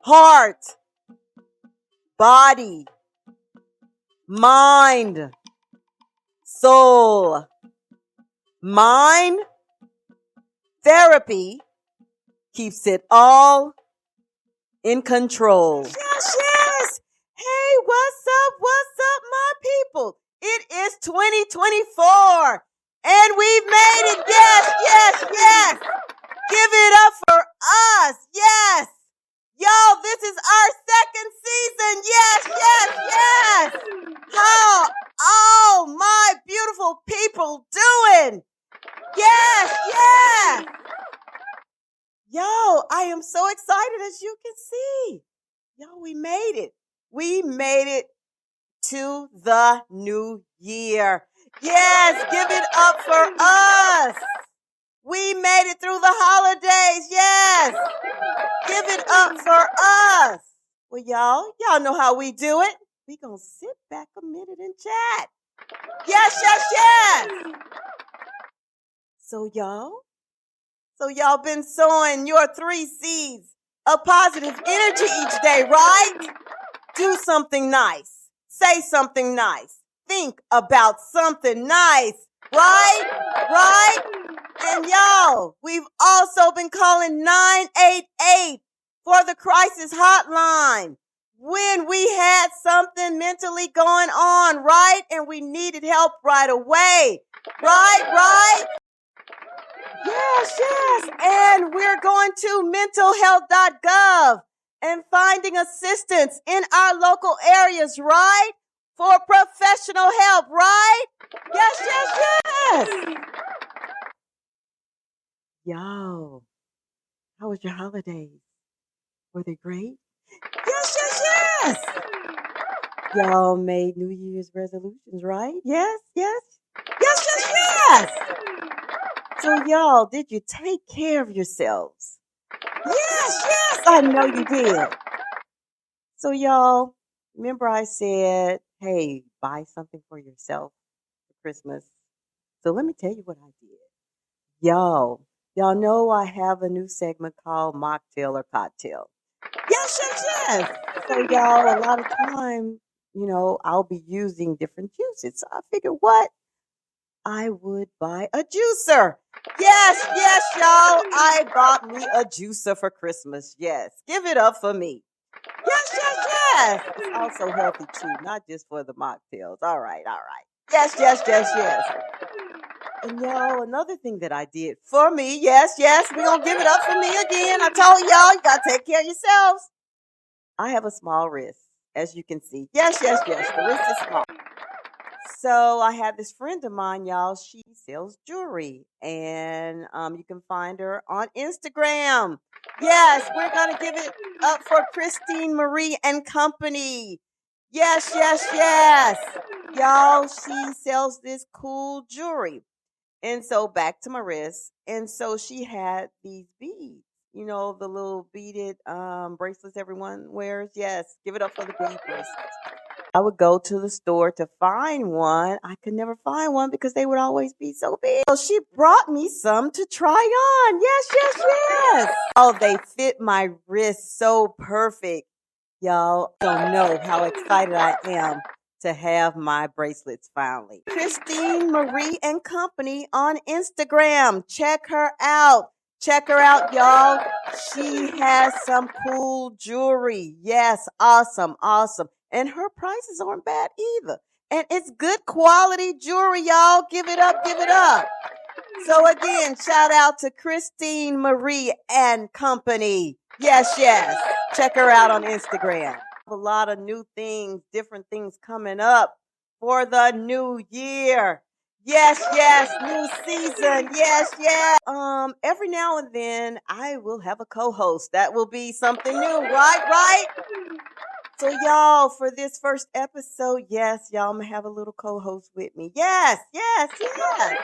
heart, body, mind, soul, mind, therapy keeps it all in control. Yes, yes. Hey, what's up? What's up, my people? It is 2024 and we've made it. Yes, yes, yes. Give it up for us. Yes. Y'all, this is our second season. Yes, yes, yes. How all my beautiful people doing? Yes, yes. Yo, I am so excited as you can see. Yo, we made it. We made it to the new year. Yes, give it up for us. We made it through the holidays. Yes. Give it up for us. Well, y'all, y'all know how we do it. We gonna sit back a minute and chat. Yes, yes, yes. So y'all, so y'all been sowing your three seeds of positive energy each day, right? Do something nice. Say something nice. Think about something nice, right? Right? And y'all, we've also been calling 988 for the crisis hotline when we had something mentally going on, right? And we needed help right away. Right, right? Yes, yes. And we're going to mentalhealth.gov and finding assistance in our local areas, right? For professional help, right? Yes, yes, yes. Yo, how was your holidays? Were they great? Yes, yes, yes. Y'all made New Year's resolutions, right? Yes, yes. Yes, yes, yes. So, y'all, did you take care of yourselves? Yes, yes, I know you did. So, y'all, remember I said, hey, buy something for yourself for Christmas. So, let me tell you what I did. Y'all, y'all know I have a new segment called Mocktail or Cocktail. Yes, yes, yes. So, y'all, a lot of time, you know, I'll be using different juices. So, I figured, what? I would buy a juicer. Yes, yes, y'all. I bought me a juicer for Christmas. Yes. Give it up for me. Yes. It's also healthy too, not just for the mocktails. All right, all right. Yes, yes, yes, yes. And y'all, another thing that I did for me, yes, yes, we're gonna give it up for me again. I told y'all, you gotta take care of yourselves. I have a small wrist, as you can see. Yes, yes, yes. The wrist is small. So I had this friend of mine, y'all. She sells jewelry, and um, you can find her on Instagram. Yes, we're gonna give it up for Christine Marie and Company. Yes, yes, yes, y'all. She sells this cool jewelry, and so back to my wrist, and so she had these beads. You know the little beaded um, bracelets everyone wears. Yes, give it up for the bead bracelets. I would go to the store to find one. I could never find one because they would always be so big. So she brought me some to try on. Yes, yes, yes. Oh, they fit my wrist so perfect. Y'all don't know how excited I am to have my bracelets finally. Christine Marie and Company on Instagram. Check her out. Check her out, y'all. She has some cool jewelry. Yes, awesome, awesome. And her prices aren't bad either. And it's good quality jewelry, y'all. Give it up, give it up. So again, shout out to Christine Marie and Company. Yes, yes. Check her out on Instagram. A lot of new things, different things coming up for the new year. Yes, yes, new season. Yes, yes. Um, every now and then I will have a co-host. That will be something new, right? Right? So y'all, for this first episode, yes, y'all, I'm gonna have a little co-host with me. Yes, yes, yes.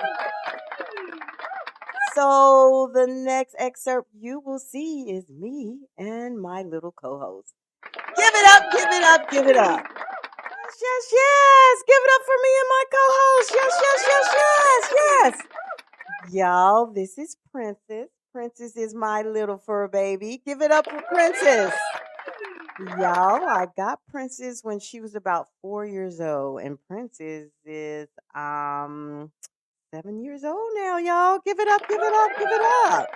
So the next excerpt you will see is me and my little co-host. Give it up, give it up, give it up. Yes, yes, yes. Give it up for me and my co-host. Yes, yes, yes, yes, yes. Y'all, this is Princess. Princess is my little fur baby. Give it up for Princess. Y'all, I got Princess when she was about four years old, and Princess is um seven years old now, y'all. Give it up, give it up, give it up.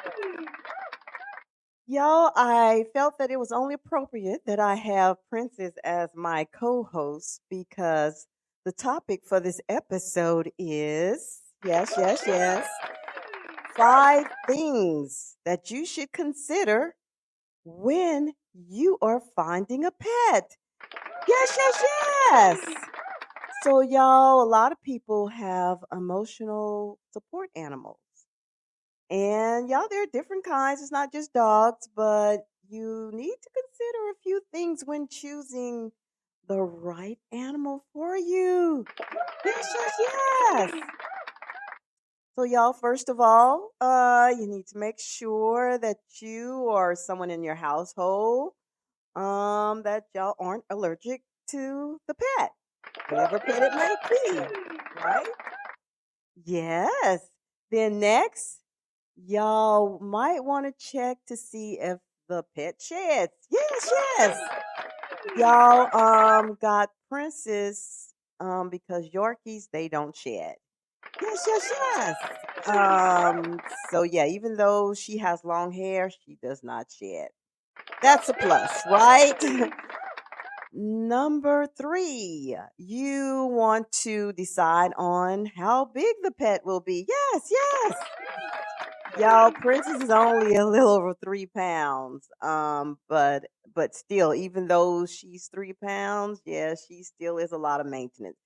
Y'all, I felt that it was only appropriate that I have Princess as my co host because the topic for this episode is yes, yes, yes. Five things that you should consider when you are finding a pet. Yes, yes, yes. So, y'all, a lot of people have emotional support animals. And y'all, there are different kinds. It's not just dogs, but you need to consider a few things when choosing the right animal for you. Yes, yes, yes. So, y'all, first of all, uh, you need to make sure that you or someone in your household, um, that y'all aren't allergic to the pet, whatever pet it might be, right? Yes. Then next, y'all might want to check to see if the pet sheds. Yes, yes. Y'all um got Princess um because Yorkies they don't shed. Yes, yes, yes. Um so yeah, even though she has long hair, she does not shed. That's a plus, right? Number three, you want to decide on how big the pet will be. Yes, yes. Y'all, Princess is only a little over three pounds. Um, but but still, even though she's three pounds, yeah, she still is a lot of maintenance.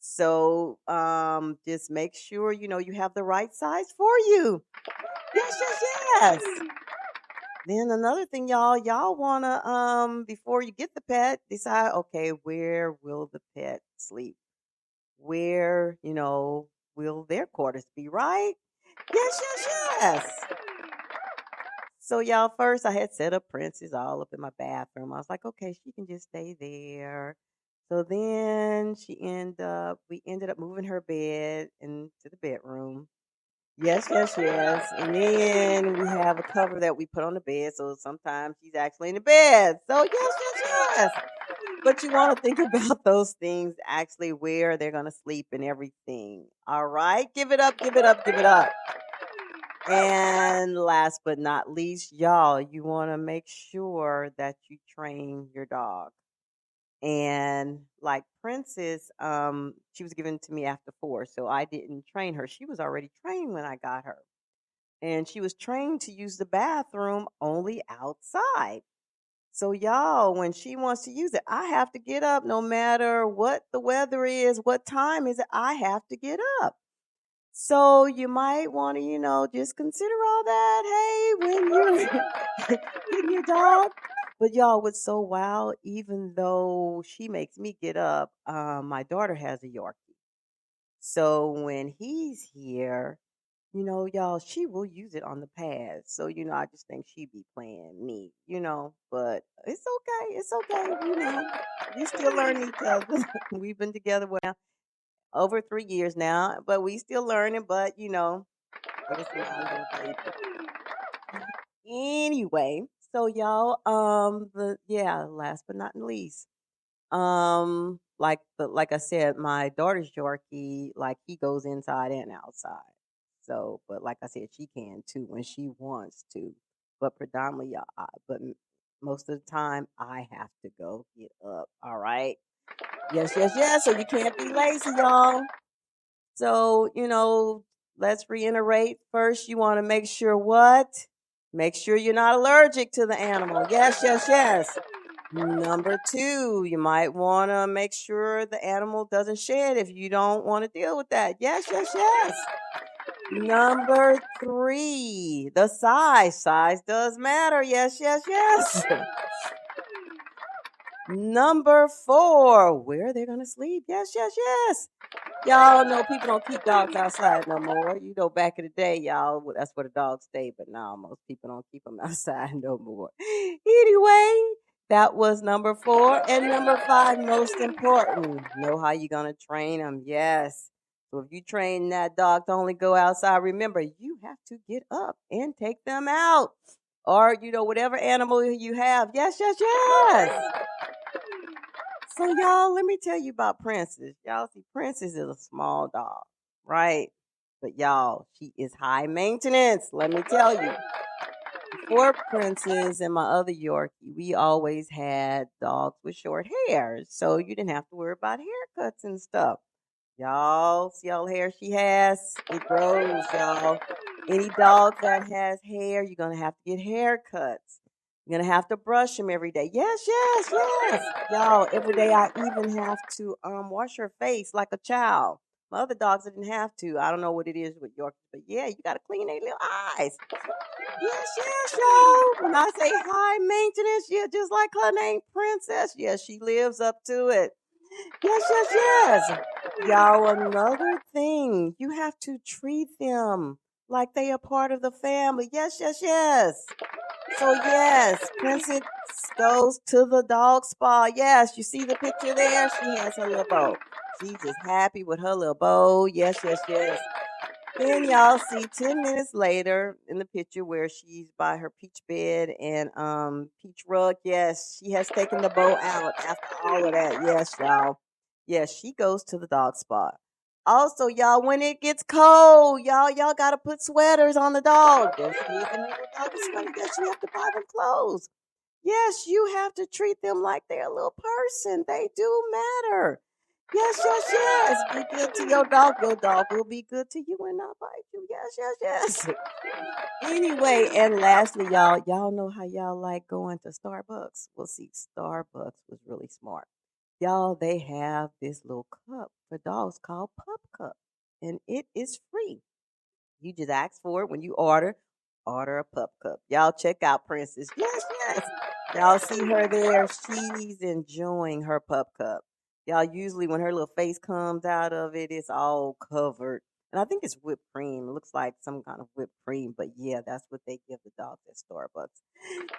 So um just make sure you know you have the right size for you. Yes, yes, yes. Then another thing, y'all, y'all wanna um before you get the pet, decide, okay, where will the pet sleep? Where, you know, will their quarters be, right? Yes, yes, yes. So y'all, first I had set up Princess all up in my bathroom. I was like, okay, she can just stay there. So then she end up we ended up moving her bed into the bedroom. Yes, yes, yes. And then we have a cover that we put on the bed, so sometimes she's actually in the bed. So yes, yes, yes. But you want to think about those things actually where they're gonna sleep and everything. All right, give it up, give it up, give it up. And last but not least, y'all, you want to make sure that you train your dog. And like Princess, um, she was given to me after four, so I didn't train her. She was already trained when I got her. And she was trained to use the bathroom only outside. So y'all, when she wants to use it, I have to get up no matter what the weather is, what time is it, I have to get up. So you might want to, you know, just consider all that. Hey, when getting your dog. But y'all, what's so wild, even though she makes me get up, um, my daughter has a Yorkie. So when he's here, you know, y'all, she will use it on the pad. So, you know, I just think she'd be playing me, you know, but it's okay. It's okay. You know, we still learn each other. We've been together well over three years now, but we still learning, but you know, it's not a little baby. Anyway, so y'all, um, the yeah, last but not least, um, like the like I said, my daughter's Yorkie, like he goes inside and outside. So, but like I said, she can too when she wants to, but predominantly, I, but most of the time, I have to go get up. All right. Yes, yes, yes. So you can't be lazy, y'all. So, you know, let's reiterate. First, you want to make sure what? Make sure you're not allergic to the animal. Yes, yes, yes. Number two, you might want to make sure the animal doesn't shed if you don't want to deal with that. Yes, yes, yes. Number three, the size. Size does matter. Yes, yes, yes. Number four, where they're gonna sleep. Yes, yes, yes. Y'all know people don't keep dogs outside no more. You know, back in the day, y'all, that's where the dogs stay. But now most people don't keep them outside no more. Anyway, that was number four. And number five, most important, know how you're gonna train them. Yes. So if you train that dog to only go outside, remember you have to get up and take them out. Or you know whatever animal you have. Yes, yes, yes. So y'all, let me tell you about Princess. Y'all see, Princess is a small dog, right? But y'all, she is high maintenance. Let me tell you. Before Princess and my other Yorkie, we always had dogs with short hair, so you didn't have to worry about haircuts and stuff. Y'all see all the hair she has? It grows, y'all. Any dog that has hair, you're gonna have to get haircuts. You're gonna have to brush them every day. Yes, yes, yes. Y'all, every day I even have to um wash her face like a child. My other dogs I didn't have to. I don't know what it is with Yorkies, but yeah, you gotta clean their little eyes. Yes, yes, y'all. When I say high maintenance, yeah, just like her name, Princess. Yes, she lives up to it. Yes, yes, yes. Y'all, another thing, you have to treat them like they are part of the family. Yes, yes, yes. So yes, Princess goes to the dog spa. Yes, you see the picture there? She has her little bow. She's just happy with her little bow. Yes, yes, yes. Then y'all see 10 minutes later in the picture where she's by her peach bed and um peach rug. Yes, she has taken the bow out after all of that. Yes, y'all. Yes, she goes to the dog spot. Also, y'all, when it gets cold, y'all, y'all gotta put sweaters on the dog. Yes, is the dog sweater. Yes, you have to buy them clothes. Yes, you have to treat them like they're a little person. They do matter. Yes, yes, yes. Be good to your dog. Your dog will be good to you and not bite you. Yes, yes, yes. Anyway, and lastly, y'all, y'all know how y'all like going to Starbucks. Well, see, Starbucks was really smart. Y'all, they have this little cup for dogs called Pup Cup, and it is free. You just ask for it when you order. Order a pup cup. Y'all check out Princess. Yes, yes. Y'all see her there. She's enjoying her pup cup. Y'all usually when her little face comes out of it, it's all covered. And I think it's whipped cream. It looks like some kind of whipped cream, but yeah, that's what they give the dogs at Starbucks.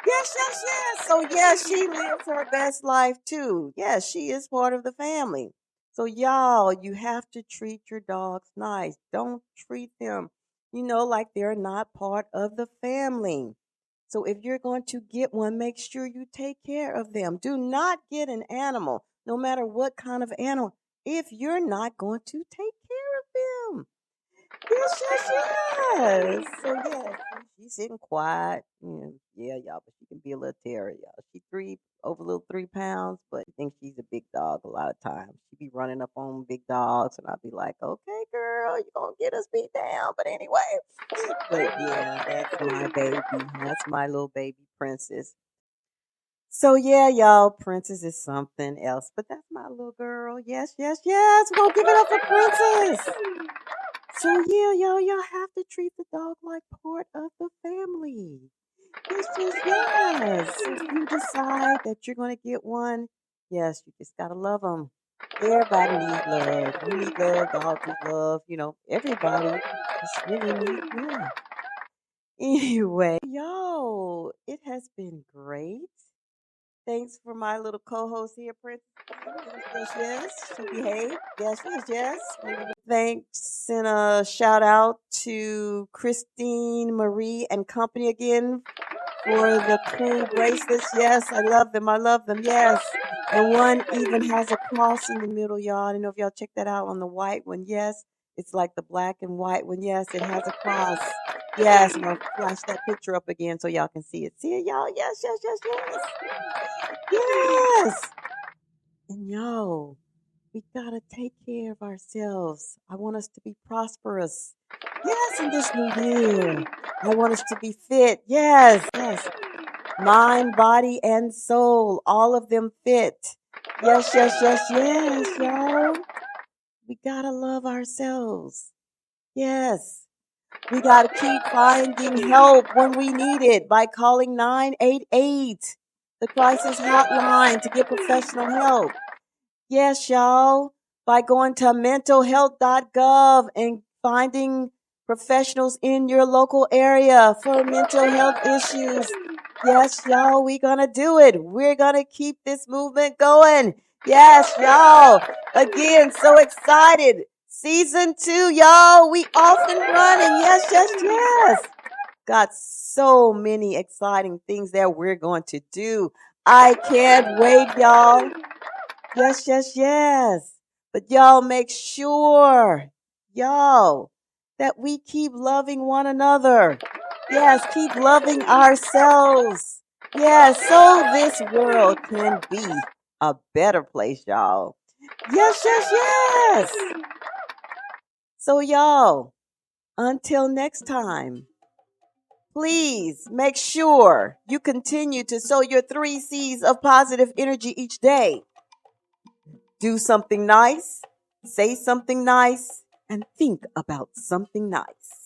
Yes, yes, yes. So yeah, she lives her best life too. Yes, she is part of the family. So y'all, you have to treat your dogs nice. Don't treat them, you know, like they're not part of the family. So if you're going to get one, make sure you take care of them. Do not get an animal, no matter what kind of animal, if you're not going to take care of them. Yes, yes, yes. So she's sitting quiet. Yeah, y'all, but she can be a little terror, y'all. She three over a little three pounds, but I think she's a big dog a lot of times. She be running up on big dogs, and I'll be like, "Okay, girl, you gonna get us beat down." But anyway, but yeah, that's my baby. That's my little baby princess. So yeah, y'all, princess is something else, but that's my little girl. Yes, yes, yes. We're gonna give it up for princess. So yeah, y'all, y'all have to treat the dog like part of the family. Yes, yes, yes. If you decide that you're gonna get one, yes, you just gotta love them. Everybody needs love. You need love. Dogs need love. You know, everybody just really love. Anyway, yo, it has been great. Thanks for my little co-host here, Princess. Yes, yes. She behaved. Yes, yes, yes. Thanks and a shout out to Christine Marie and company again for the cool bracelets. Yes, I love them. I love them. Yes. And one even has a cross in the middle, y'all. I don't know if y'all check that out on the white one. Yes. It's like the black and white one. Yes, it has a cross. Yes, I'm gonna flash that picture up again so y'all can see it. See it, y'all? Yes, yes, yes, yes. Yes. And yo, we gotta take care of ourselves. I want us to be prosperous. Yes, in this new year. I want us to be fit. Yes, yes. Mind, body, and soul. All of them fit. Yes, yes, yes, yes, y'all. We gotta love ourselves. Yes. We gotta keep finding help when we need it by calling 988, the crisis hotline to get professional help. Yes, y'all. By going to mentalhealth.gov and finding professionals in your local area for mental health issues. Yes, y'all, we gonna do it. We're gonna keep this movement going. Yes, y'all. Again, so excited. Season two, y'all. We off and running. Yes, yes, yes. got so many exciting things that we're going to do. I can't wait, y'all. Yes, yes, yes. But y'all make sure, y'all, that we keep loving one another. Yes, keep loving ourselves. Yes, so this world can be a better place, y'all. Yes, yes, yes. So, y'all, until next time, please make sure you continue to sow your three C's of positive energy each day. Do something nice, say something nice, and think about something nice.